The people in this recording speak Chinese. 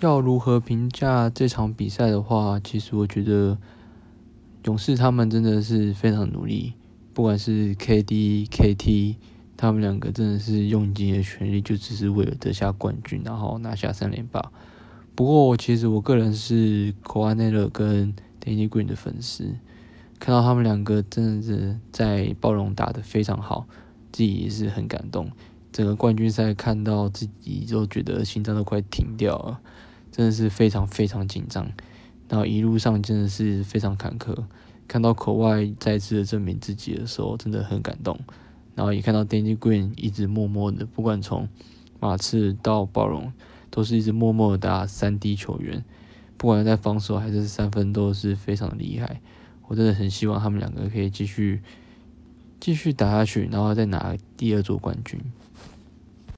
要如何评价这场比赛的话，其实我觉得勇士他们真的是非常努力，不管是 KD、KT，他们两个真的是用尽了全力，就只是为了得下冠军，然后拿下三连霸。不过，其实我个人是 k a w a n 跟 Danny Green 的粉丝，看到他们两个真的是在暴龙打得非常好，自己也是很感动。整个冠军赛看到自己都觉得心脏都快停掉了。真的是非常非常紧张，然后一路上真的是非常坎坷。看到口外再次的证明自己的时候，真的很感动。然后也看到 Danny Green 一直默默的，不管从马刺到暴龙，都是一直默默的打三 D 球员，不管在防守还是三分都是非常的厉害。我真的很希望他们两个可以继续继续打下去，然后再拿第二座冠军。